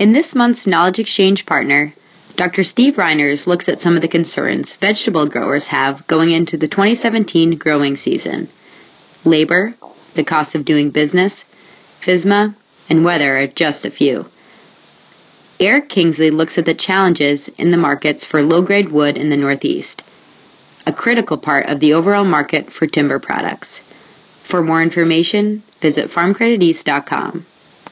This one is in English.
In this month's Knowledge Exchange partner, Dr. Steve Reiners looks at some of the concerns vegetable growers have going into the 2017 growing season. Labor, the cost of doing business, FSMA, and weather are just a few. Eric Kingsley looks at the challenges in the markets for low-grade wood in the Northeast, a critical part of the overall market for timber products. For more information, visit farmcrediteast.com.